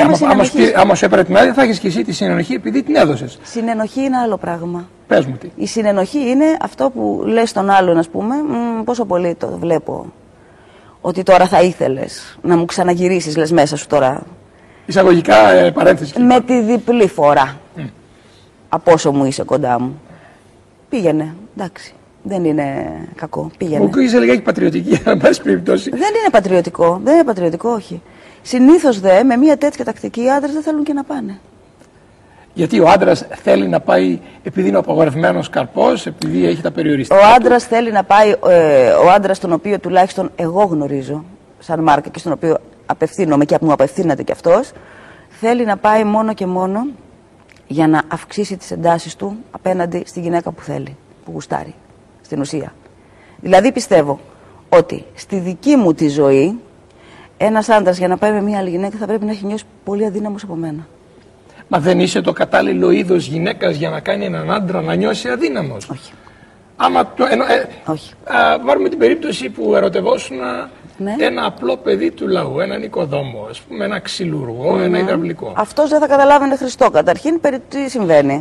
Άμα, άμα, σου πει- άμα σου έπαιρνε την άδεια, θα έχεις και εσύ τη συνενοχή επειδή την έδωσες. Συνενοχή είναι άλλο πράγμα. Πες μου τι. Η συνενοχή είναι αυτό που λες στον άλλον, ας πούμε, «Μμ, πόσο πολύ το βλέπω. Ότι τώρα θα ήθελες να μου ξαναγυρίσεις, λες μέσα σου τώρα. Εισαγωγικά ε, παρένθεση. Με τη διπλή φορά. Από όσο μου είσαι κοντά μου. Πήγαινε, εντάξει. Δεν είναι κακό. Πήγαινε. Μου ακούγεσαι λιγάκι πατριωτική, αν πάση περιπτώσει. Δεν είναι πατριωτικό. Δεν είναι πατριωτικό, όχι. Συνήθως δε με μια τέτοια τακτική οι άντρες δεν θέλουν και να πάνε. Γιατί ο άντρας θέλει να πάει επειδή είναι ο απαγορευμένος καρπός, επειδή έχει τα περιοριστικά. Ο του. άντρας θέλει να πάει, ε, ο άντρας τον οποίο τουλάχιστον εγώ γνωρίζω, σαν μάρκα και στον οποίο απευθύνομαι και μου απευθύνεται κι αυτός, θέλει να πάει μόνο και μόνο για να αυξήσει τις εντάσεις του απέναντι στη γυναίκα που θέλει, που γουστάρει, στην ουσία. Δηλαδή πιστεύω ότι στη δική μου τη ζωή, ένας άντρας για να πάει με μια άλλη γυναίκα θα πρέπει να έχει νιώσει πολύ αδύναμος από μένα. Μα δεν είσαι το κατάλληλο είδος γυναίκας για να κάνει έναν άντρα να νιώσει αδύναμος. Όχι. Άμα το, εννο- ε, Όχι. α, πάρουμε την περίπτωση που ερωτευόσουν Ναι. ένα απλό παιδί του λαού, έναν οικοδόμο, ας πούμε, ένα ξυλουργό, ένα υδραυλικό. Αυτός δεν θα καταλάβαινε Χριστό. Καταρχήν, περί τι συμβαίνει.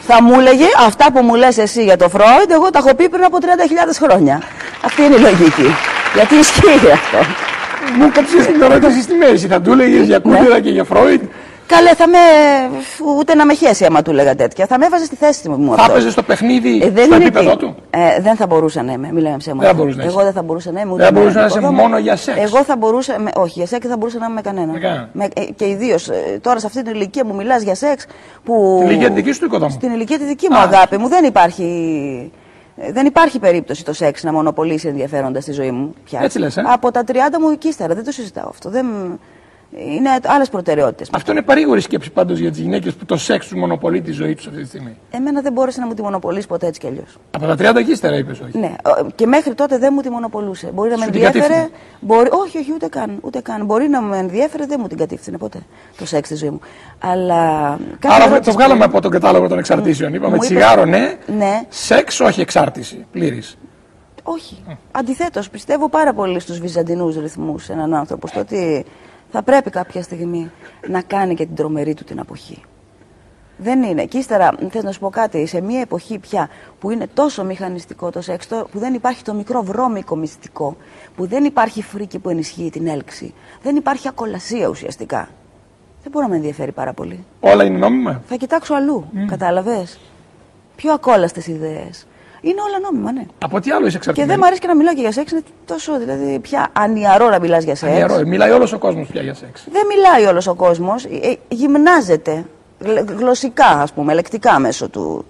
θα μου έλεγε αυτά που μου λες εσύ για το Φρόιντ, εγώ τα έχω πει πριν από 30.000 χρόνια. Αυτή είναι η λογική. Γιατί ισχύει αυτό. Μου κόψεις την ερώτηση στη μέση. Θα του έλεγες για Κούλιδα και για Φρόιντ. Καλέ, θα με. ούτε να με χέσει άμα του έλεγα τέτοια. Θα με έβαζε στη θέση μου Θα αυτό. έπαιζε στο παιχνίδι Ε, δεν στο είναι επίπεδο τι. του; Ε, δεν θα μπορούσα να είμαι. Μιλάμε ψέματα. Δεν θα μπορούσε να Εγώ είσαι. δεν θα μπορούσα να είμαι. Ούτε Δεν με μπορούσε να είσαι οικοδόμο. μόνο για σεξ. Εγώ θα μπορούσα. Με, όχι, για σεξ δεν θα μπορούσα να είμαι με κανένα. Με κανένα. Με- ε, και ιδίως τώρα σε αυτή την ηλικία μου μιλάς για σεξ. Που... Στην ηλικία τη δική σου του οικοδόμου. Στην ηλικία τη δική μου Α. αγάπη μου δεν υπάρχει. Ε, Δεν υπάρχει περίπτωση το σεξ να μονοπολίσει ενδιαφέροντα στη ζωή μου πια. Έτσι λες, ε; Από τα 30 μου και ύστερα. Δεν το συζητάω αυτό. Δεν... Είναι άλλες προτεραιότητες. Αυτό είναι παρήγορη σκέψη πάντως για τις γυναίκες που το σεξ τους μονοπολεί τη ζωή τους αυτή τη στιγμή. Εμένα δεν μπόρεσε να μου τη μονοπολίσει ποτέ έτσι κι αλλιώς. Από τα 30 και ύστερα είπες όχι. Ναι, ο- και μέχρι τότε δεν μου τη μονοπολούσε. Μπορεί να με Σου την ενδιέφερε. κατήφθηνε; Μπορεί, όχι, όχι, ούτε καν, ούτε καν. Μπορεί να με ενδιέφερε, δεν μου την κατήφθηνε ποτέ το σεξ στη ζωή μου. Αλλά. κάθε Άρα ερώτηση το που- βγάλαμε από τον κατάλογο των εξαρτήσεων. Είπαμε Μου είπες- τσιγάρο ναι, Ναι. σεξ όχι εξάρτηση πλήρης. Όχι. Αντιθέτως, πιστεύω πάρα πολύ στους βυζαντινούς ρυθμούς έναν άνθρωπο. Στο ότι θα πρέπει κάποια στιγμή να κάνει και την τρομερή του την αποχή. Δεν είναι. Και ύστερα, θες να σου πω κάτι, σε μια εποχή πια που είναι τόσο μηχανιστικό το σεξ, το- που δεν υπάρχει το μικρό βρώμικο μυστικό, που δεν υπάρχει φρίκη που ενισχύει την έλξη, δεν υπάρχει ακολασία ουσιαστικά. Δεν μπορεί να με ενδιαφέρει πάρα πολύ. Όλα είναι νόμιμα. Θα κοιτάξω αλλού. Κατάλαβες; Πιο ακόλαστες ιδέες. Είναι όλα νόμιμα, ναι. Από τι άλλο είσαι Και εξαρτημένη; δεν μου αρέσει και να μιλάω και για σεξ. Είναι τόσο δηλαδή πια ανιαρό να μιλάς για σεξ. Ανιερώ. Ε, Μιλάει όλος ο κόσμος πια για σεξ. Δεν μιλάει όλος ο κόσμος. γυμνάζεται γλ- γλωσσικά, ας πούμε, λεκτικά μέσω του,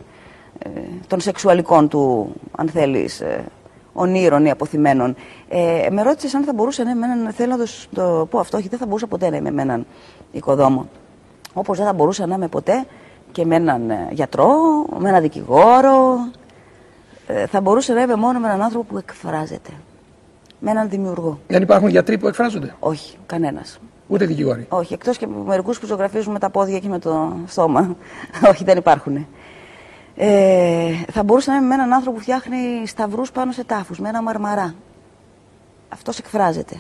ε, των σεξουαλικών του, αν θέλεις, ε, ονείρων ή αποθυμένων. Ε, με ρώτησες αν θα μπορούσα να είμαι με έναν. Θέλω να το, σ- το πω αυτό, όχι, δεν θα μπορούσα ποτέ να είμαι με έναν οικοδόμο. Όπως δεν θα μπορούσα να είμαι ποτέ και με έναν ε, γιατρό, με έναν δικηγόρο. Ε, θα μπορούσα να είμαι μόνο με έναν άνθρωπο που εκφράζεται. Με έναν δημιουργό. Δεν υπάρχουν γιατροί που εκφράζονται; Όχι, κανένας. Ούτε δικηγόροι; Όχι, εκτός και μερικούς που ζωγραφίζουν με τα πόδια και με το στόμα. Όχι, δεν υπάρχουν. Ε, θα μπορούσα να είμαι με έναν άνθρωπο που φτιάχνει σταυρούς πάνω σε τάφους, με ένα μαρμαρά. Αυτός εκφράζεται.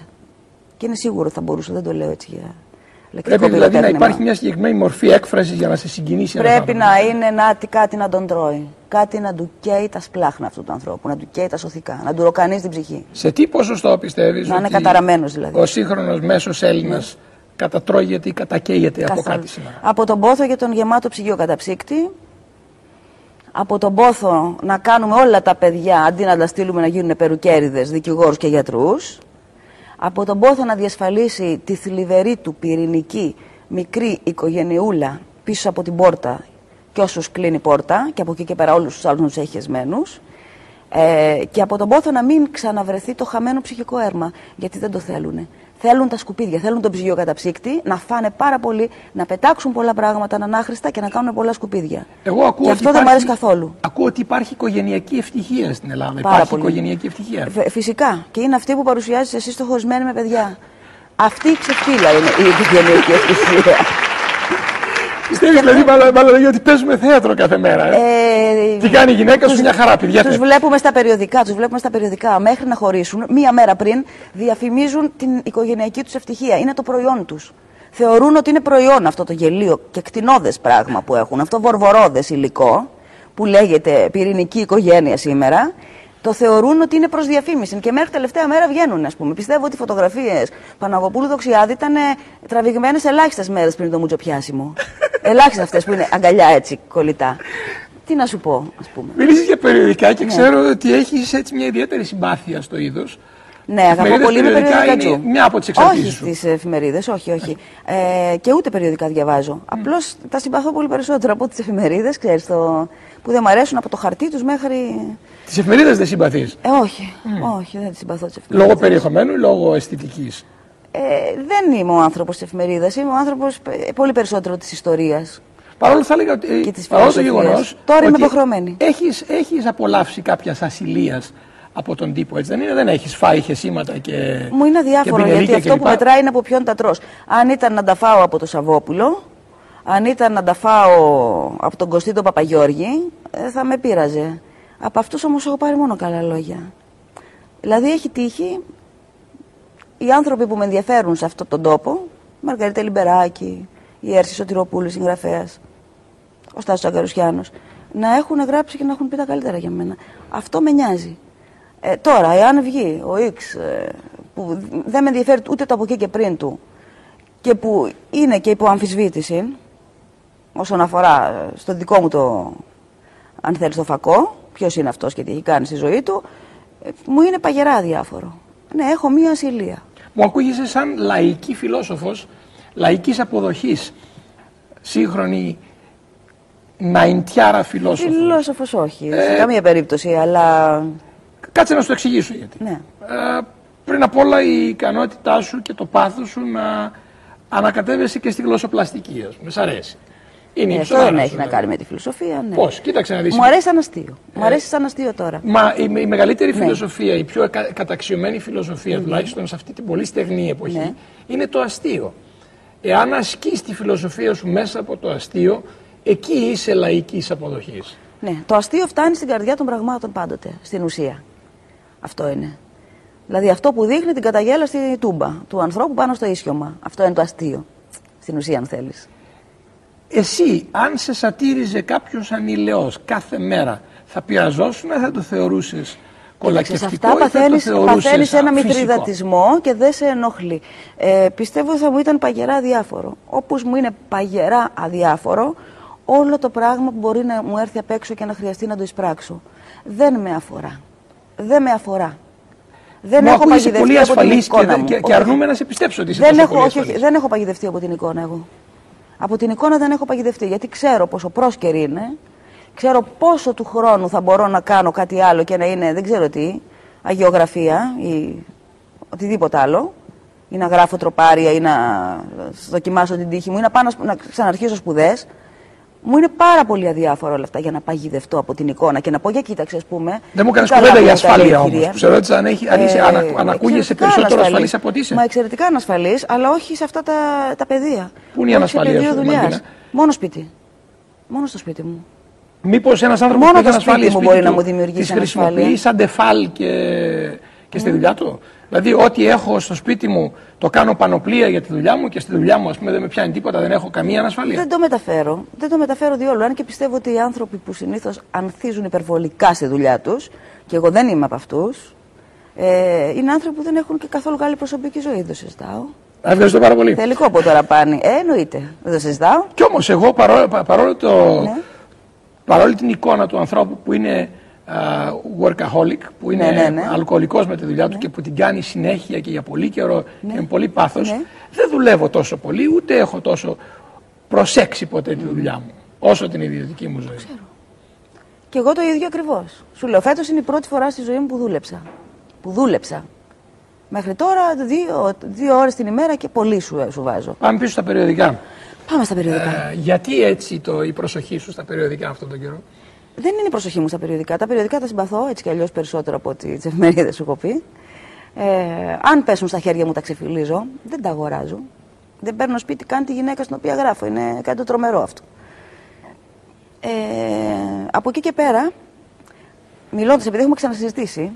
Και είναι σίγουρο ότι θα μπορούσα, δεν το λέω έτσι για λεκτικό Πρέπει δηλαδή να πυροτέχνημα. υπάρχει μια συγκεκριμένη μορφή έκφρασης για να σε συγκινήσει ένας Πρέπει άνθρωπος. να είναι να, τι- κάτι να τον τρώει. Κάτι να του καίει τα σπλάχνα αυτού του ανθρώπου, να του καίει τα σωθικά, να του ροκανίζει την ψυχή. Σε τι ποσοστό πιστεύεις Να είναι καταραμένος δηλαδή. Ο σύγχρονος μέσος Έλληνας κατατρώγεται ή κατακαίγεται από Καθόλου. κάτι σήμερα; Από τον πόθο για τον γεμάτο ψυγείο καταψύκτη. Από τον πόθο να κάνουμε όλα τα παιδιά αντί να τα στείλουμε να γίνουν περουκέριδες, δικηγόρους και γιατρούς. Από τον πόθο να διασφαλίσει τη θλιβερή του πυρηνική μικρή οικογενειούλα πίσω από την πόρτα και όσους κλείνει η πόρτα και από εκεί και πέρα όλους τους άλλους να τους έχει χεσμένους. Ε, και από τον πόθο να μην ξαναβρεθεί το χαμένο ψυχικό έρμα, γιατί δεν το θέλουν. Θέλουν τα σκουπίδια, θέλουν τον ψυγείο καταψύκτη, να φάνε πάρα πολύ, να πετάξουν πολλά πράγματα, να είναι άχρηστα και να κάνουν πολλά σκουπίδια. Εγώ ακούω και ότι αυτό δεν μου υπάρχει- αρέσει καθόλου. Ακούω ότι υπάρχει οικογενειακή ευτυχία στην Ελλάδα. Πάρα υπάρχει πολύ. οικογενειακή ευτυχία. Φ- Φυσικά. Και είναι αυτή που παρουσιάζεις εσύ στο χωρισμένο με παιδιά. Αυτή η ξεφύλα είναι η οικογενειακή ευτυχία. Πιστεύεις δηλαδή, μάλλον, μάλλον λέει ότι παίζουμε θέατρο κάθε μέρα. Ε; Ε, Τι κάνει η γυναίκα σου, μια χαρά, παιδιά. Τους βλέπουμε στα περιοδικά, τους βλέπουμε στα περιοδικά. Μέχρι να χωρίσουν, μία μέρα πριν, διαφημίζουν την οικογενειακή τους ευτυχία. Είναι το προϊόν τους. θεωρούν ότι είναι προϊόν αυτό το γελίο και κτηνώδες πράγμα που έχουν, αυτό βορβορόδες υλικό που λέγεται πυρηνική οικογένεια σήμερα, το θεωρούν ότι είναι προς διαφήμιση. Και μέχρι τελευταία μέρα βγαίνουν, ας πούμε. Πιστεύω ότι οι φωτογραφίες Παναγωπούλου Δοξιάδη ήταν τραβηγμένες ελάχιστες μέρες πριν το μουτσοπιάσιμο. Ελάχιστες αυτές που είναι αγκαλιά έτσι κολλητά. Τι να σου πω, ας πούμε. Μίλησε για περιοδικά και ναι. ξέρω ότι έχεις έτσι μια ιδιαίτερη συμπάθεια στο είδος. Ναι, αγαπώ πολύ με περιοδικά τσου. Μια από τις εξαρτήσεις. Όχι στις εφημερίδες, όχι, όχι. Ε, και ούτε περιοδικά διαβάζω. Mm. Απλώς τα συμπαθώ πολύ περισσότερο από τις εφημερίδες, ξέρεις, το... που δεν μου αρέσουν από το χαρτί τους μέχρι. Τις εφημερίδες δεν συμπαθείς. Ε, όχι, mm. όχι, δεν τις συμπαθώ τις εφημερίδες. Λόγω περιεχομένου ή λόγω αισθητικής. Ε, δεν είμαι ο άνθρωπος της εφημερίδας. Είμαι ο άνθρωπος πολύ περισσότερο της ιστορίας. Παρόλο θα έλεγα ότι. Παρόλο το γεγονός. Τώρα είμαι υποχρεωμένη. Έχεις απολαύσει κάποιας ασυλίας από τον τύπο. Έτσι δεν είναι, δεν έχεις φάει χεσίματα και. Μου είναι αδιάφορο γιατί αυτό που μετράει είναι από ποιον τα τρως. Αν ήταν να τα φάω από το Σαββόπουλο, αν ήταν να τα φάω από τον Κωστή τον Παπαγιώργη, ε, θα με πείραζε. Από αυτούς όμως έχω πάρει μόνο καλά λόγια. Δηλαδή έχει τύχει οι άνθρωποι που με ενδιαφέρουν σε αυτόν τον τόπο, Μαργαρίτα Λιμπεράκη, η Έρση Σωτηροπούλου, συγγραφέας, ο Στάσος Αγκαρουσιάνος, να έχουν γράψει και να έχουν πει τα καλύτερα για μένα. Αυτό με νοιάζει. Ε, τώρα, εάν βγει ο X ε, που δεν με ενδιαφέρει ούτε το από εκεί και πριν του και που είναι και υπό αμφισβήτηση όσον αφορά ε, στο δικό μου το, αν θέλεις, το φακό, ποιος είναι αυτός και τι έχει κάνει στη ζωή του, ε, μου είναι παγερά διάφορο. Ναι, έχω μία ασυλία. Μου ακούγεσαι σαν λαϊκή φιλόσοφος, λαϊκής αποδοχής, σύγχρονη ναϊντιάρα φιλόσοφος. Φιλόσοφος όχι, σε καμία περίπτωση, αλλά Κάτσε να σου το εξηγήσω γιατί. Ναι. Ε, πριν απ' όλα η ικανότητά σου και το πάθος σου να ανακατεύεσαι και στη γλωσσοπλαστική, ας πούμε. Σ' αρέσει. Είναι ναι, αυτό δεν έχει να κάνει με τη φιλοσοφία. Ναι. Πώς, κοίταξε να δεις. Μου αρέσει σαν αστείο. Μου αρέσει σαν αστείο τώρα. Μα η, η μεγαλύτερη ναι. φιλοσοφία, η πιο κα, καταξιωμένη φιλοσοφία, mm τουλάχιστον σε αυτή την πολύ στεγνή εποχή, ναι. είναι το αστείο. Εάν ασκείς τη φιλοσοφία σου μέσα από το αστείο, εκεί είσαι λαϊκής αποδοχής. Ναι, το αστείο φτάνει στην καρδιά των πραγμάτων πάντοτε, στην ουσία. Αυτό είναι. Δηλαδή αυτό που δείχνει την καταγέλαστη τούμπα του ανθρώπου πάνω στο ίσιωμα. Αυτό είναι το αστείο. Στην ουσία, αν θέλεις. Εσύ, αν σε σατήριζε κάποιος ανηλαιός κάθε μέρα, θα πειραζόσουν ή θα το θεωρούσες κολακευτικό. Σε αυτά παθαίνει ένα μητριδατισμό και δεν σε ενοχλεί. Ε, πιστεύω ότι θα μου ήταν παγερά αδιάφορο. Όπως μου είναι παγερά αδιάφορο όλο το πράγμα που μπορεί να μου έρθει απ' έξω και να χρειαστεί να το εισπράξω. Δεν με αφορά δεν με αφορά. Δεν έχω παγιδευτεί πολύ από την εικόνα και, μου. Και, και αρνούμε να σε πιστέψω ότι είσαι δεν έχω, όχι, όχι, δεν έχω παγιδευτεί από την εικόνα εγώ. Από την εικόνα δεν έχω παγιδευτεί γιατί ξέρω πόσο πρόσκαιρη είναι. Ξέρω πόσο του χρόνου θα μπορώ να κάνω κάτι άλλο και να είναι, δεν ξέρω τι, αγιογραφία ή οτιδήποτε άλλο. Ή να γράφω τροπάρια ή να δοκιμάσω την τύχη μου ή να πάω να ξαναρχίσω σπουδές. Μου είναι πάρα πολύ αδιάφορο όλα αυτά για να παγιδευτώ από την εικόνα και να πω για κοίταξε, ας πούμε. Δεν μου κάνεις κουβέντα για ασφάλεια όμως. Ξέρω ότι αν, έχει, αν, είσαι, ε, αν ακούγεσαι περισσότερο ασφαλής από ότι είσαι. Μα εξαιρετικά ανασφαλής, αλλά όχι σε αυτά τα, τα πεδία. Πού είναι η ανασφαλεία σου, δουλειάς. Μόνο σπίτι. Μόνο στο σπίτι μου. Μήπως ένας άνθρωπος που έχει ανασφάλεια μου μπορεί να μου δημιουργήσει ανασφάλεια. Τη χρησιμοποιεί σαν τεφάλ και, και στη δουλειά του; Δηλαδή, ό,τι έχω στο σπίτι μου το κάνω πανοπλία για τη δουλειά μου και στη δουλειά μου, ας πούμε, δεν με πιάνει τίποτα, δεν έχω καμία ανασφαλεία. Δεν το μεταφέρω. Δεν το μεταφέρω διόλου. Αν και πιστεύω ότι οι άνθρωποι που συνήθως ανθίζουν υπερβολικά στη δουλειά τους, και εγώ δεν είμαι από αυτούς, ε, είναι άνθρωποι που δεν έχουν και καθόλου καλή προσωπική ζωή. Δεν το συζητάω. Ευχαριστώ πάρα πολύ. Τελικό από τώρα πάνε. Ε, εννοείται. Δεν το συζητάω. Κι όμως, εγώ παρόλο, παρόλο το, ναι. παρόλη την εικόνα του ανθρώπου που είναι workaholic που είναι ναι, ναι, ναι. αλκοολικός με τη δουλειά του ναι. και που την κάνει συνέχεια και για πολύ καιρό ναι. και με πολύ πάθος δεν δουλεύω τόσο πολύ ούτε έχω τόσο προσέξει ποτέ τη δουλειά μου όσο την ιδιωτική μου ζωή. Ξέρω. Και εγώ το ίδιο ακριβώς. Σου λέω, φέτος είναι η πρώτη φορά στη ζωή μου που δούλεψα. Που δούλεψα. Μέχρι τώρα δύο, δύο ώρες την ημέρα και πολύ σου, σου βάζω. Πάμε πίσω στα περιοδικά. Πάμε στα περιοδικά. Ε, γιατί έτσι το, η προσοχή σου στα περιοδικά αυτόν τον καιρό; Δεν είναι η προσοχή μου στα περιοδικά. Τα περιοδικά τα συμπαθώ έτσι κι αλλιώς περισσότερο από τις εφημερίδες σου έχω πει. Ε, αν πέσουν στα χέρια μου τα ξεφυλίζω, δεν τα αγοράζω. Δεν παίρνω σπίτι καν τη γυναίκα στην οποία γράφω. Είναι κάτι το τρομερό αυτό. Ε, από εκεί και πέρα, μιλώντας, επειδή έχουμε ξανασυζητήσει,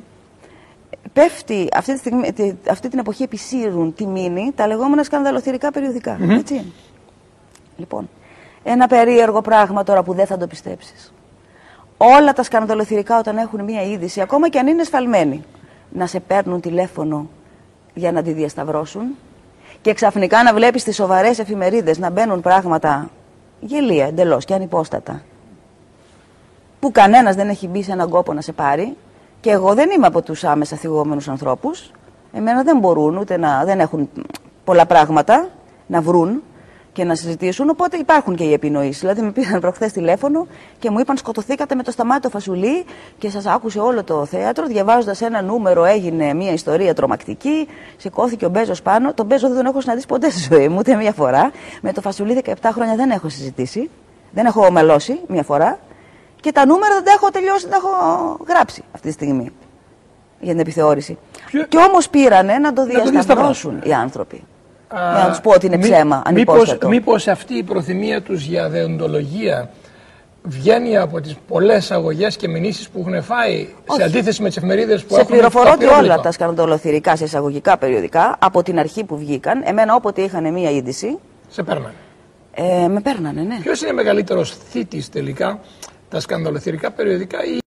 πέφτει αυτή, τη στιγμή, αυτή την εποχή επισύρουν τη μήνυ τα λεγόμενα σκανδαλοθυρικά περιοδικά. Έτσι. Λοιπόν, ένα περίεργο πράγμα τώρα που δεν θα το πιστέψεις. Όλα τα σκανδαλοθυρικά όταν έχουν μία είδηση, ακόμα και αν είναι σφαλμένη, να σε παίρνουν τηλέφωνο για να τη διασταυρώσουν και ξαφνικά να βλέπεις τις σοβαρές εφημερίδες να μπαίνουν πράγματα γελία εντελώς και ανυπόστατα που κανένας δεν έχει μπει σε έναν κόπο να σε πάρει και εγώ δεν είμαι από τους άμεσα θυγόμενους ανθρώπους. Εμένα δεν μπορούν ούτε να δεν έχουν πολλά πράγματα να βρουν και να συζητήσουν. Οπότε υπάρχουν και οι επινοήσεις. Δηλαδή, με πήραν προχθές τηλέφωνο και μου είπαν σκοτωθήκατε με το σταμάτο Φασουλή και σας άκουσε όλο το θέατρο. Διαβάζοντας ένα νούμερο, έγινε μια ιστορία τρομακτική. Σηκώθηκε ο Μπέζος πάνω. Τον Μπέζο δεν τον έχω συναντήσει ποτέ στη ζωή μου, ούτε μία φορά. Με το Φασουλή 17 χρόνια δεν έχω συζητήσει. Δεν έχω μελώσει μία φορά. Και τα νούμερα δεν τα έχω τελειώσει, δεν τα έχω γράψει αυτή τη στιγμή για την επιθεώρηση. Ποιο... Και όμως πήρανε να το διασταυρώσουν οι άνθρωποι. Για να τους πω ότι είναι ψέμα, ανυπόστατο. Μήπως αυτή η προθυμία τους για δεοντολογία βγαίνει από τις πολλές αγωγές και μηνύσεις που έχουν φάει σε αντίθεση με τις εφημερίδες που σε έχουν Σε πληροφορώ ότι όλα τα σκανδαλοθυρικά σε εισαγωγικά περιοδικά από την αρχή που βγήκαν, εμένα όποτε είχαν μία είδηση. Σε παίρνανε. Ε, με παίρνανε, ναι. Ποιος είναι μεγαλύτερος θήτης τελικά, τα σκανδαλοθυρικά περιοδικά ή